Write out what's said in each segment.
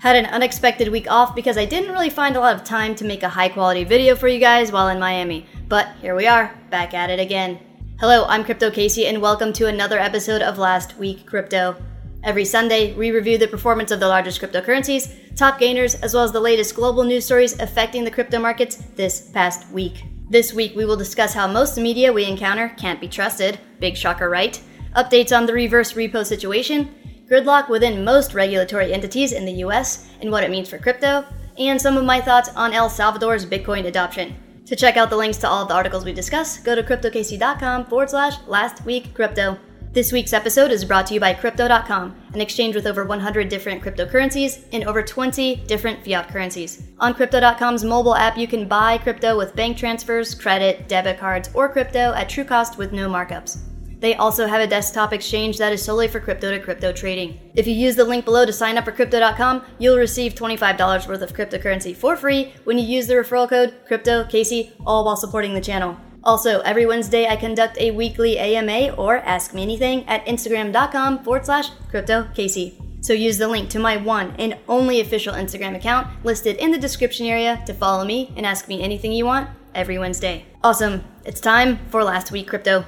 Had an unexpected week off because I didn't really find a lot of time to make a high quality video for you guys while in Miami. But here we are, back at it again. Hello, I'm Crypto Casey, and welcome to another episode of Last Week Crypto. Every Sunday, we review the performance of the largest cryptocurrencies, top gainers, as well as the latest global news stories affecting the crypto markets this past week. This week, we will discuss how most media we encounter can't be trusted. Big shocker, right? Updates on the reverse repo situation, gridlock within most regulatory entities in the US and what it means for crypto, and some of my thoughts on El Salvador's Bitcoin adoption. To check out the links to all of the articles we discuss, go to cryptocasey.com forward slash last week crypto. This week's episode is brought to you by Crypto.com, an exchange with over 100 different cryptocurrencies and over 20 different fiat currencies. On Crypto.com's mobile app, you can buy crypto with bank transfers, credit, debit cards, or crypto at true cost with no markups. They also have a desktop exchange that is solely for crypto to crypto trading. If you use the link below to sign up for Crypto.com, you'll receive $25 worth of cryptocurrency for free when you use the referral code CryptoCasey, all while supporting the channel. Also, every Wednesday I conduct a weekly AMA or Ask Me Anything at Instagram.com forward slash CryptoCasey. So use the link to my one and only official Instagram account listed in the description area to follow me and ask me anything you want every Wednesday. Awesome. It's time for Last Week Crypto.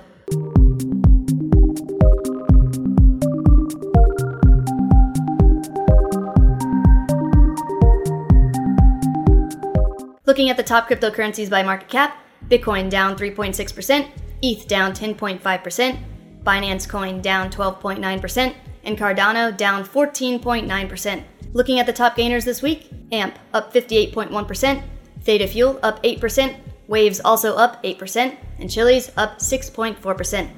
Looking at the top cryptocurrencies by market cap, Bitcoin down 3.6%, ETH down 10.5%, Binance Coin down 12.9%, and Cardano down 14.9%. Looking at the top gainers this week, AMP up 58.1%, Theta Fuel up 8%, Waves also up 8%, and Chiliz up 6.4%.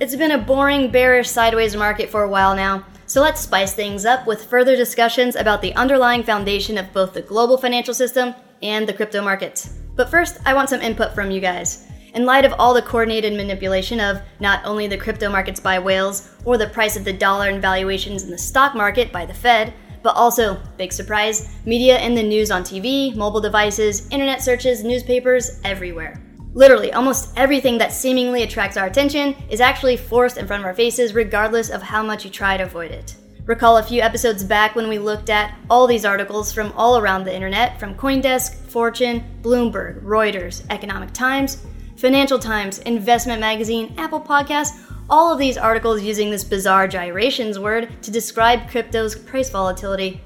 It's been a boring, bearish, sideways market for a while now, so let's spice things up with further discussions about the underlying foundation of both the global financial system and the crypto markets. But first, I want some input from you guys. In light of all the coordinated manipulation of not only the crypto markets by whales or the price of the dollar and valuations in the stock market by the Fed, but also, big surprise, media and the news on TV, mobile devices, internet searches, newspapers, everywhere. Literally, almost everything that seemingly attracts our attention is actually forced in front of our faces, regardless of how much you try to avoid it. Recall a few episodes back when we looked at all these articles from all around the internet from Coindesk, Fortune, Bloomberg, Reuters, Economic Times, Financial Times, Investment Magazine, Apple Podcasts, all of these articles using this bizarre gyrations word to describe crypto's price volatility.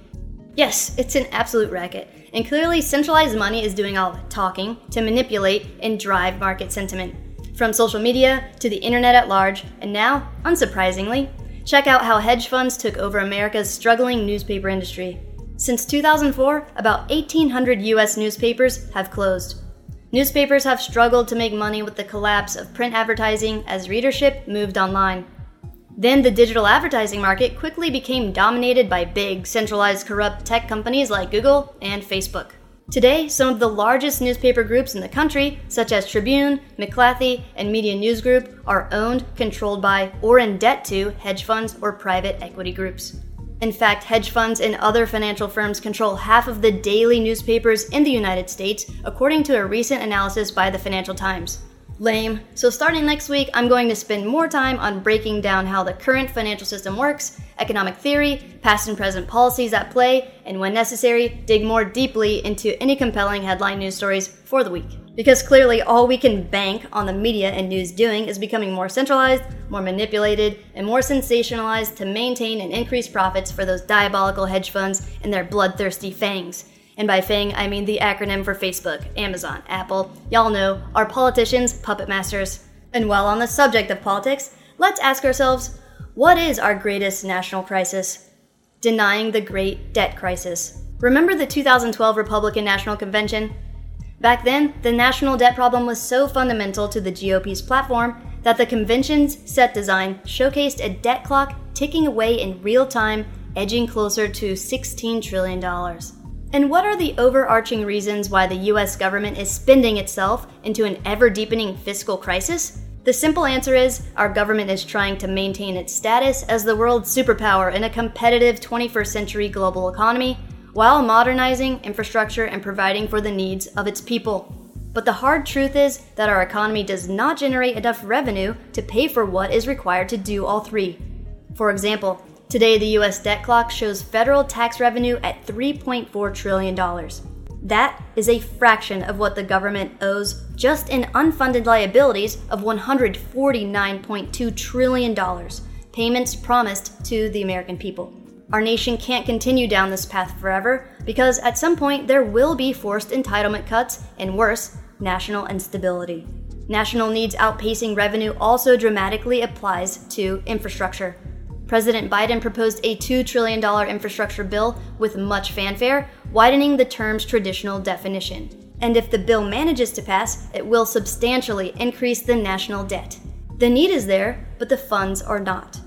Yes, it's an absolute racket, and clearly centralized money is doing all the talking to manipulate and drive market sentiment. From social media to the internet at large, and now, unsurprisingly, Check out how hedge funds took over America's struggling newspaper industry. Since 2004, about 1,800 US newspapers have closed. Newspapers have struggled to make money with the collapse of print advertising as readership moved online. Then the digital advertising market quickly became dominated by big, centralized, corrupt tech companies like Google and Facebook. Today, some of the largest newspaper groups in the country, such as Tribune, McClatchy, and Media News Group, are owned, controlled by, or in debt to hedge funds or private equity groups. In fact, hedge funds and other financial firms control half of the daily newspapers in the United States, according to a recent analysis by the Financial Times. Lame. So, starting next week, I'm going to spend more time on breaking down how the current financial system works, economic theory, past and present policies at play, and when necessary, dig more deeply into any compelling headline news stories for the week. Because clearly, all we can bank on the media and news doing is becoming more centralized, more manipulated, and more sensationalized to maintain and increase profits for those diabolical hedge funds and their bloodthirsty fangs. And by FANG, I mean the acronym for Facebook, Amazon, Apple. Y'all know, our politicians, puppet masters. And while on the subject of politics, let's ask ourselves what is our greatest national crisis? Denying the Great Debt Crisis. Remember the 2012 Republican National Convention? Back then, the national debt problem was so fundamental to the GOP's platform that the convention's set design showcased a debt clock ticking away in real time, edging closer to $16 trillion. And what are the overarching reasons why the US government is spending itself into an ever deepening fiscal crisis? The simple answer is our government is trying to maintain its status as the world's superpower in a competitive 21st century global economy while modernizing infrastructure and providing for the needs of its people. But the hard truth is that our economy does not generate enough revenue to pay for what is required to do all three. For example, Today, the US debt clock shows federal tax revenue at $3.4 trillion. That is a fraction of what the government owes just in unfunded liabilities of $149.2 trillion, payments promised to the American people. Our nation can't continue down this path forever because at some point there will be forced entitlement cuts and worse, national instability. National needs outpacing revenue also dramatically applies to infrastructure. President Biden proposed a $2 trillion infrastructure bill with much fanfare, widening the term's traditional definition. And if the bill manages to pass, it will substantially increase the national debt. The need is there, but the funds are not.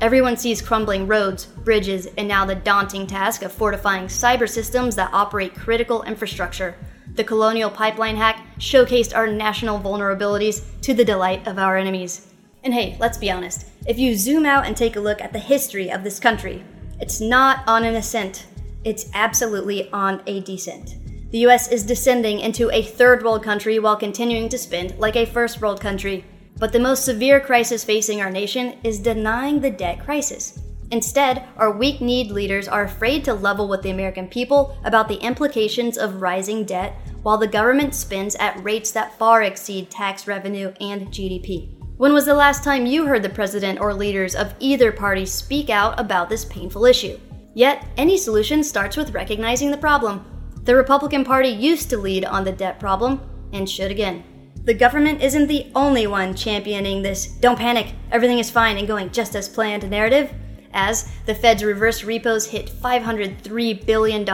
Everyone sees crumbling roads, bridges, and now the daunting task of fortifying cyber systems that operate critical infrastructure. The Colonial Pipeline hack showcased our national vulnerabilities to the delight of our enemies. And hey, let's be honest, if you zoom out and take a look at the history of this country, it's not on an ascent, it's absolutely on a descent. The US is descending into a third world country while continuing to spend like a first world country. But the most severe crisis facing our nation is denying the debt crisis. Instead, our weak kneed leaders are afraid to level with the American people about the implications of rising debt while the government spends at rates that far exceed tax revenue and GDP. When was the last time you heard the president or leaders of either party speak out about this painful issue? Yet, any solution starts with recognizing the problem. The Republican Party used to lead on the debt problem, and should again. The government isn't the only one championing this don't panic, everything is fine and going just as planned narrative, as the Fed's reverse repos hit $503 billion,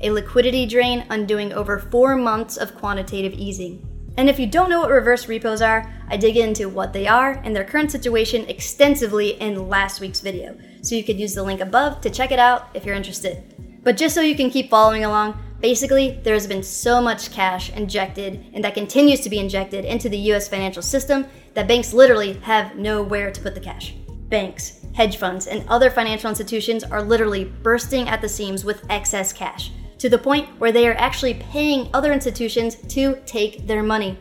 a liquidity drain undoing over four months of quantitative easing. And if you don't know what reverse repos are, I dig into what they are and their current situation extensively in last week's video, so you could use the link above to check it out if you're interested. But just so you can keep following along, Basically, there has been so much cash injected and that continues to be injected into the US financial system that banks literally have nowhere to put the cash. Banks, hedge funds, and other financial institutions are literally bursting at the seams with excess cash to the point where they are actually paying other institutions to take their money.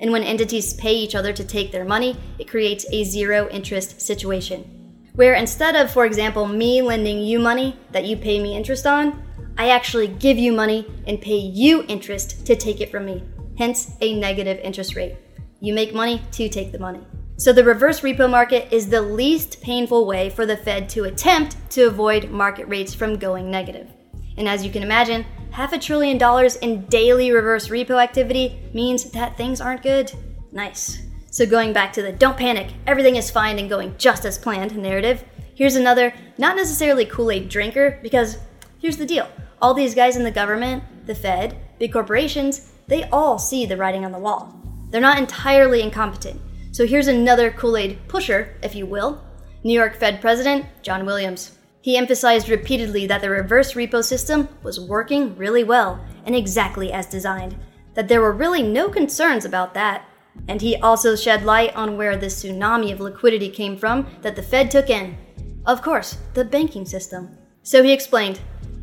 And when entities pay each other to take their money, it creates a zero interest situation. Where instead of, for example, me lending you money that you pay me interest on, I actually give you money and pay you interest to take it from me, hence a negative interest rate. You make money to take the money. So the reverse repo market is the least painful way for the Fed to attempt to avoid market rates from going negative. And as you can imagine, half a trillion dollars in daily reverse repo activity means that things aren't good. Nice. So going back to the don't panic, everything is fine and going just as planned narrative, here's another, not necessarily Kool Aid drinker, because here's the deal all these guys in the government, the Fed, big corporations, they all see the writing on the wall. They're not entirely incompetent. So here's another Kool Aid pusher, if you will New York Fed President John Williams. He emphasized repeatedly that the reverse repo system was working really well and exactly as designed, that there were really no concerns about that. And he also shed light on where this tsunami of liquidity came from that the Fed took in. Of course, the banking system. So he explained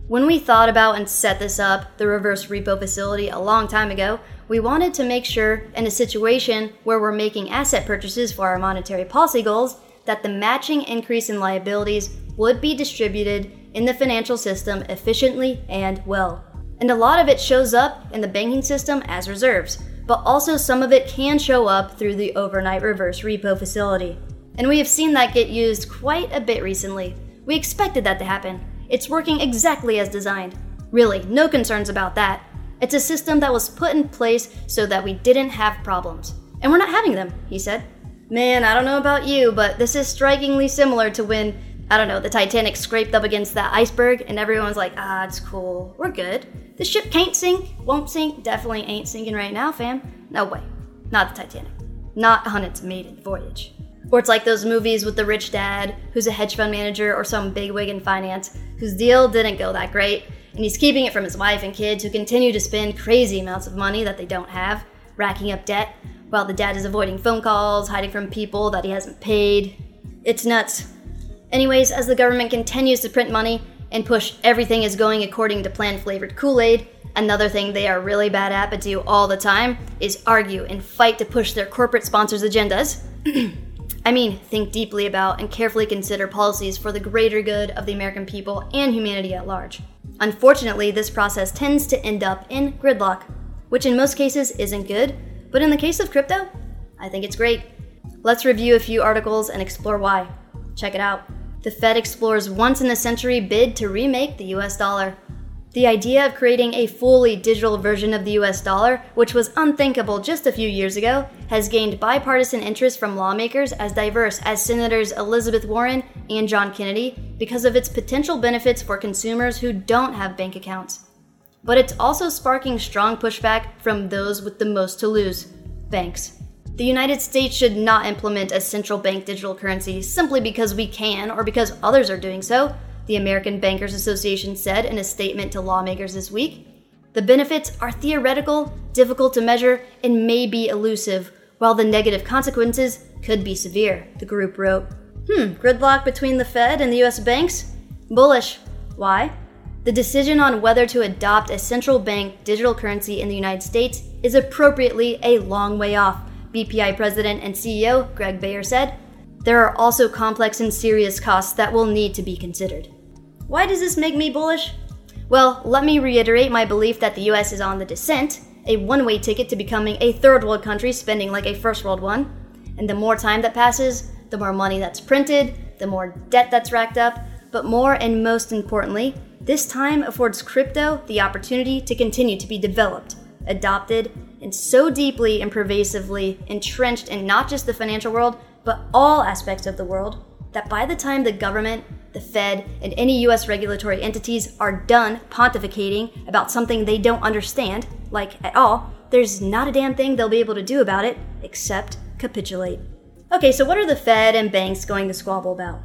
when we thought about and set this up, the reverse repo facility, a long time ago, we wanted to make sure, in a situation where we're making asset purchases for our monetary policy goals, that the matching increase in liabilities would be distributed in the financial system efficiently and well. And a lot of it shows up in the banking system as reserves, but also some of it can show up through the overnight reverse repo facility. And we have seen that get used quite a bit recently. We expected that to happen. It's working exactly as designed. Really, no concerns about that. It's a system that was put in place so that we didn't have problems. And we're not having them, he said. Man, I don't know about you, but this is strikingly similar to when, I don't know, the Titanic scraped up against that iceberg and everyone's like, ah, it's cool, we're good. The ship can't sink, won't sink, definitely ain't sinking right now, fam. No way. Not the Titanic. Not on its maiden voyage. Or it's like those movies with the rich dad who's a hedge fund manager or some bigwig in finance whose deal didn't go that great, and he's keeping it from his wife and kids who continue to spend crazy amounts of money that they don't have, racking up debt, while the dad is avoiding phone calls, hiding from people that he hasn't paid. It's nuts. Anyways, as the government continues to print money and push everything is going according to plan flavored Kool Aid, another thing they are really bad at but do all the time is argue and fight to push their corporate sponsors' agendas. I mean, think deeply about and carefully consider policies for the greater good of the American people and humanity at large. Unfortunately, this process tends to end up in gridlock, which in most cases isn't good, but in the case of crypto, I think it's great. Let's review a few articles and explore why. Check it out. The Fed explores once in a century bid to remake the US dollar. The idea of creating a fully digital version of the US dollar, which was unthinkable just a few years ago, has gained bipartisan interest from lawmakers as diverse as Senators Elizabeth Warren and John Kennedy because of its potential benefits for consumers who don't have bank accounts. But it's also sparking strong pushback from those with the most to lose banks. The United States should not implement a central bank digital currency simply because we can or because others are doing so the American Bankers Association said in a statement to lawmakers this week. The benefits are theoretical, difficult to measure, and may be elusive, while the negative consequences could be severe, the group wrote. Hmm, gridlock between the Fed and the US banks? Bullish. Why? The decision on whether to adopt a central bank digital currency in the United States is appropriately a long way off, BPI President and CEO Greg Baer said. There are also complex and serious costs that will need to be considered. Why does this make me bullish? Well, let me reiterate my belief that the US is on the descent, a one way ticket to becoming a third world country spending like a first world one. And the more time that passes, the more money that's printed, the more debt that's racked up, but more and most importantly, this time affords crypto the opportunity to continue to be developed, adopted, and so deeply and pervasively entrenched in not just the financial world, but all aspects of the world, that by the time the government the Fed, and any US regulatory entities are done pontificating about something they don't understand, like at all, there's not a damn thing they'll be able to do about it except capitulate. Okay, so what are the Fed and banks going to squabble about?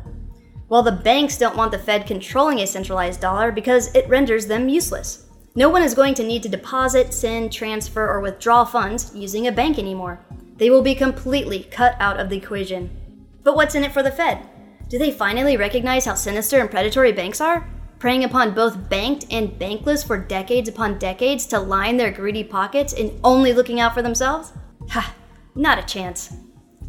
Well, the banks don't want the Fed controlling a centralized dollar because it renders them useless. No one is going to need to deposit, send, transfer, or withdraw funds using a bank anymore. They will be completely cut out of the equation. But what's in it for the Fed? Do they finally recognize how sinister and predatory banks are? Preying upon both banked and bankless for decades upon decades to line their greedy pockets and only looking out for themselves? Ha, not a chance.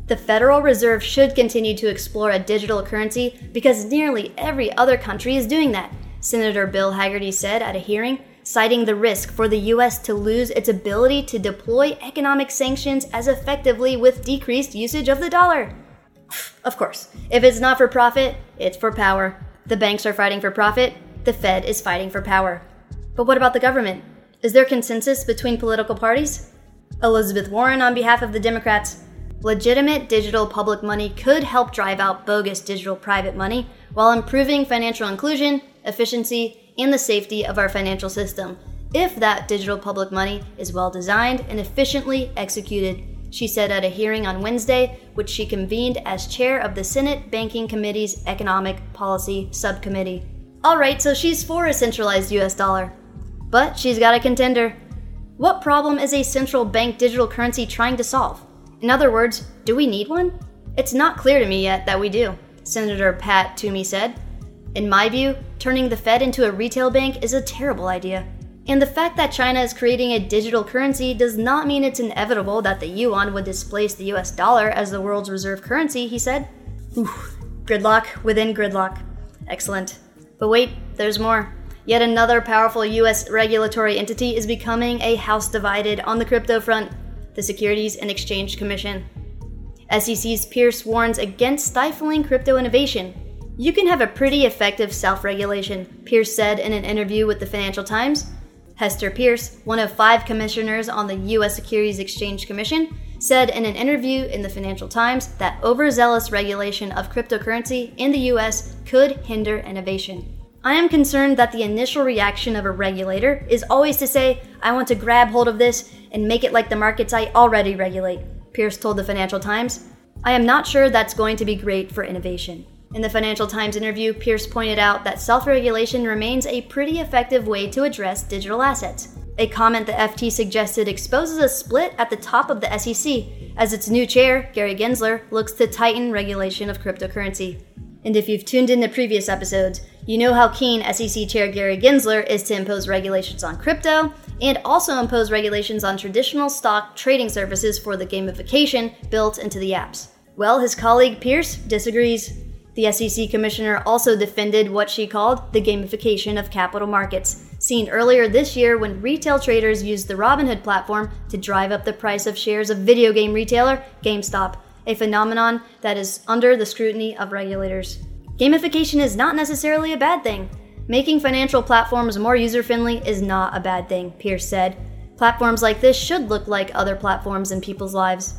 The Federal Reserve should continue to explore a digital currency because nearly every other country is doing that, Senator Bill Hagerty said at a hearing, citing the risk for the U.S. to lose its ability to deploy economic sanctions as effectively with decreased usage of the dollar. Of course, if it's not for profit, it's for power. The banks are fighting for profit, the Fed is fighting for power. But what about the government? Is there consensus between political parties? Elizabeth Warren on behalf of the Democrats. Legitimate digital public money could help drive out bogus digital private money while improving financial inclusion, efficiency, and the safety of our financial system if that digital public money is well designed and efficiently executed she said at a hearing on Wednesday, which she convened as chair of the Senate Banking Committee's Economic Policy Subcommittee. All right, so she's for a centralized US dollar. But she's got a contender. What problem is a central bank digital currency trying to solve? In other words, do we need one? It's not clear to me yet that we do, Senator Pat Toomey said. In my view, turning the Fed into a retail bank is a terrible idea. And the fact that China is creating a digital currency does not mean it's inevitable that the yuan would displace the US dollar as the world's reserve currency, he said. Oof, gridlock within gridlock. Excellent. But wait, there's more. Yet another powerful US regulatory entity is becoming a house divided on the crypto front the Securities and Exchange Commission. SEC's Peirce warns against stifling crypto innovation. You can have a pretty effective self regulation, Peirce said in an interview with the Financial Times. Hester Peirce, one of five commissioners on the U.S. Securities Exchange Commission, said in an interview in the Financial Times that overzealous regulation of cryptocurrency in the U.S. could hinder innovation. I am concerned that the initial reaction of a regulator is always to say, I want to grab hold of this and make it like the markets I already regulate, Peirce told the Financial Times. I am not sure that's going to be great for innovation. In the Financial Times interview, Peirce pointed out that self regulation remains a pretty effective way to address digital assets. A comment the FT suggested exposes a split at the top of the SEC, as its new chair, Gary Gensler, looks to tighten regulation of cryptocurrency. And if you've tuned in to previous episodes, you know how keen SEC Chair Gary Gensler is to impose regulations on crypto and also impose regulations on traditional stock trading services for the gamification built into the apps. Well, his colleague Peirce disagrees. The SEC commissioner also defended what she called the gamification of capital markets, seen earlier this year when retail traders used the Robinhood platform to drive up the price of shares of video game retailer GameStop, a phenomenon that is under the scrutiny of regulators. Gamification is not necessarily a bad thing. Making financial platforms more user friendly is not a bad thing, Peirce said. Platforms like this should look like other platforms in people's lives.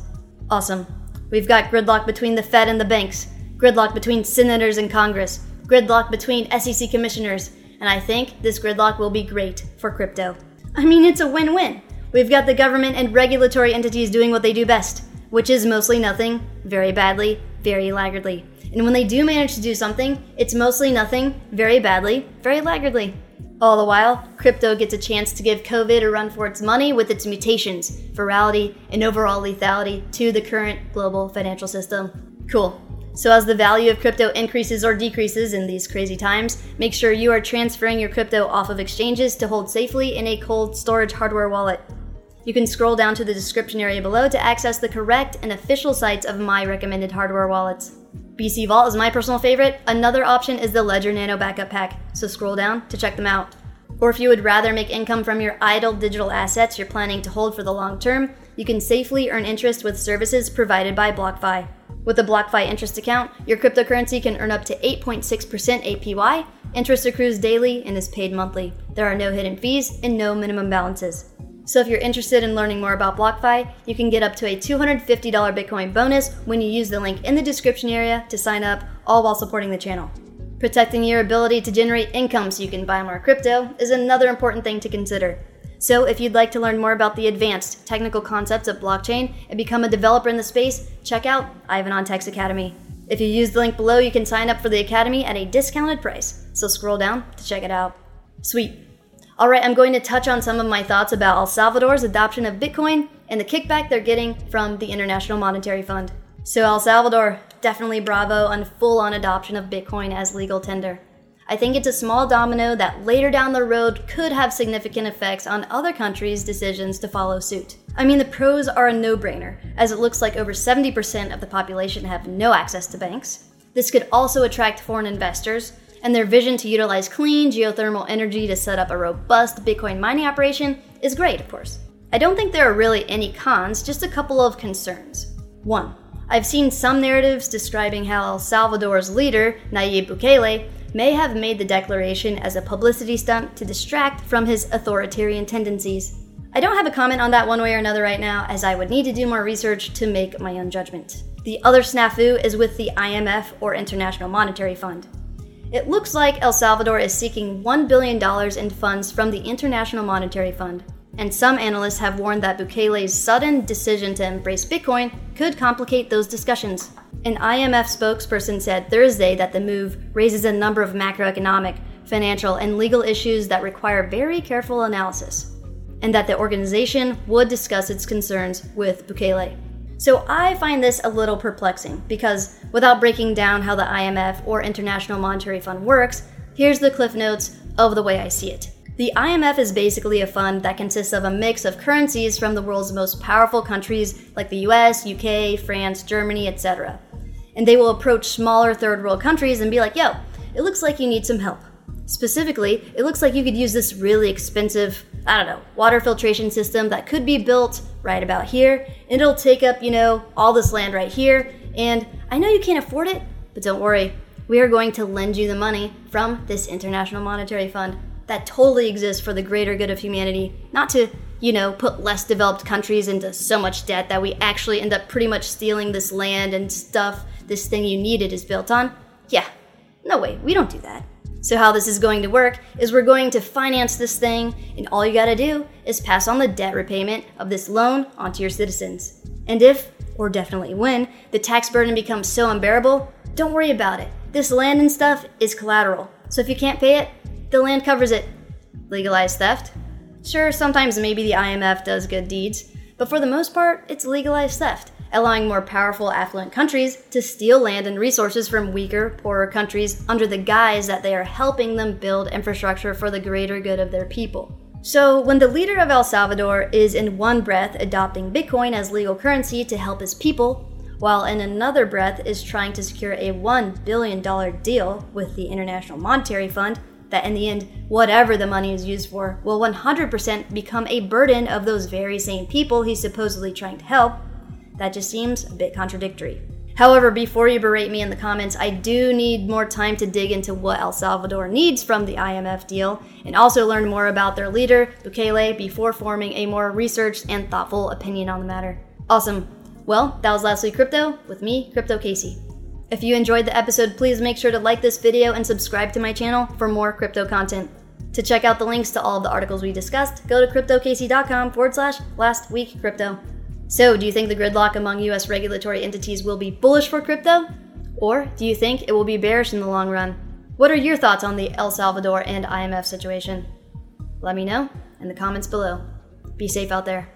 Awesome. We've got gridlock between the Fed and the banks, gridlock between senators and Congress, gridlock between SEC commissioners, and I think this gridlock will be great for crypto. I mean, it's a win win. We've got the government and regulatory entities doing what they do best, which is mostly nothing, very badly, very laggardly. And when they do manage to do something, it's mostly nothing, very badly, very laggardly. All the while, crypto gets a chance to give COVID a run for its money with its mutations, virality, and overall lethality to the current global financial system. Cool. So, as the value of crypto increases or decreases in these crazy times, make sure you are transferring your crypto off of exchanges to hold safely in a cold storage hardware wallet. You can scroll down to the description area below to access the correct and official sites of my recommended hardware wallets. BC Vault is my personal favorite. Another option is the Ledger Nano Backup Pack, so scroll down to check them out. Or if you would rather make income from your idle digital assets you're planning to hold for the long term, you can safely earn interest with services provided by BlockFi. With a BlockFi interest account, your cryptocurrency can earn up to 8.6% APY, interest accrues daily, and is paid monthly. There are no hidden fees and no minimum balances. So if you're interested in learning more about BlockFi, you can get up to a $250 Bitcoin bonus when you use the link in the description area to sign up, all while supporting the channel. Protecting your ability to generate income so you can buy more crypto is another important thing to consider. So, if you'd like to learn more about the advanced technical concepts of blockchain and become a developer in the space, check out Ivan on Tech's Academy. If you use the link below, you can sign up for the Academy at a discounted price. So, scroll down to check it out. Sweet. All right, I'm going to touch on some of my thoughts about El Salvador's adoption of Bitcoin and the kickback they're getting from the International Monetary Fund. So, El Salvador, definitely bravo on full on adoption of Bitcoin as legal tender. I think it's a small domino that later down the road could have significant effects on other countries' decisions to follow suit. I mean, the pros are a no brainer, as it looks like over 70% of the population have no access to banks. This could also attract foreign investors, and their vision to utilize clean geothermal energy to set up a robust Bitcoin mining operation is great, of course. I don't think there are really any cons, just a couple of concerns. One, I've seen some narratives describing how El Salvador's leader, Nayib Bukele, may have made the declaration as a publicity stunt to distract from his authoritarian tendencies. I don't have a comment on that one way or another right now, as I would need to do more research to make my own judgment. The other snafu is with the IMF or International Monetary Fund. It looks like El Salvador is seeking $1 billion in funds from the International Monetary Fund, and some analysts have warned that Bukele's sudden decision to embrace Bitcoin could complicate those discussions. An IMF spokesperson said Thursday that the move raises a number of macroeconomic, financial, and legal issues that require very careful analysis, and that the organization would discuss its concerns with Bukele. So I find this a little perplexing because without breaking down how the IMF or International Monetary Fund works, here's the cliff notes of the way I see it. The IMF is basically a fund that consists of a mix of currencies from the world's most powerful countries like the US, UK, France, Germany, etc. And they will approach smaller third world countries and be like, yo, it looks like you need some help. Specifically, it looks like you could use this really expensive, I don't know, water filtration system that could be built right about here. And it'll take up, you know, all this land right here. And I know you can't afford it, but don't worry. We are going to lend you the money from this International Monetary Fund that totally exists for the greater good of humanity, not to, you know, put less developed countries into so much debt that we actually end up pretty much stealing this land and stuff this thing you needed is built on. Yeah, no way, we don't do that. So, how this is going to work is we're going to finance this thing, and all you gotta do is pass on the debt repayment of this loan onto your citizens. And if, or definitely when, the tax burden becomes so unbearable, don't worry about it. This land and stuff is collateral. So, if you can't pay it, the land covers it. Legalized theft? Sure, sometimes maybe the IMF does good deeds, but for the most part, it's legalized theft allowing more powerful, affluent countries to steal land and resources from weaker, poorer countries under the guise that they are helping them build infrastructure for the greater good of their people. So, when the leader of El Salvador is in one breath adopting Bitcoin as legal currency to help his people, while in another breath is trying to secure a $1 billion deal with the International Monetary Fund that in the end, whatever the money is used for will 100% become a burden of those very same people he's supposedly trying to help, that just seems a bit contradictory. However, before you berate me in the comments, I do need more time to dig into what El Salvador needs from the IMF deal and also learn more about their leader, Bukele, before forming a more researched and thoughtful opinion on the matter. Awesome. Well, that was Last Week Crypto with me, Crypto Casey. If you enjoyed the episode, please make sure to like this video and subscribe to my channel for more crypto content. To check out the links to all of the articles we discussed, go to cryptocasey.com forward slash last week crypto. So, do you think the gridlock among US regulatory entities will be bullish for crypto? Or do you think it will be bearish in the long run? What are your thoughts on the El Salvador and IMF situation? Let me know in the comments below. Be safe out there.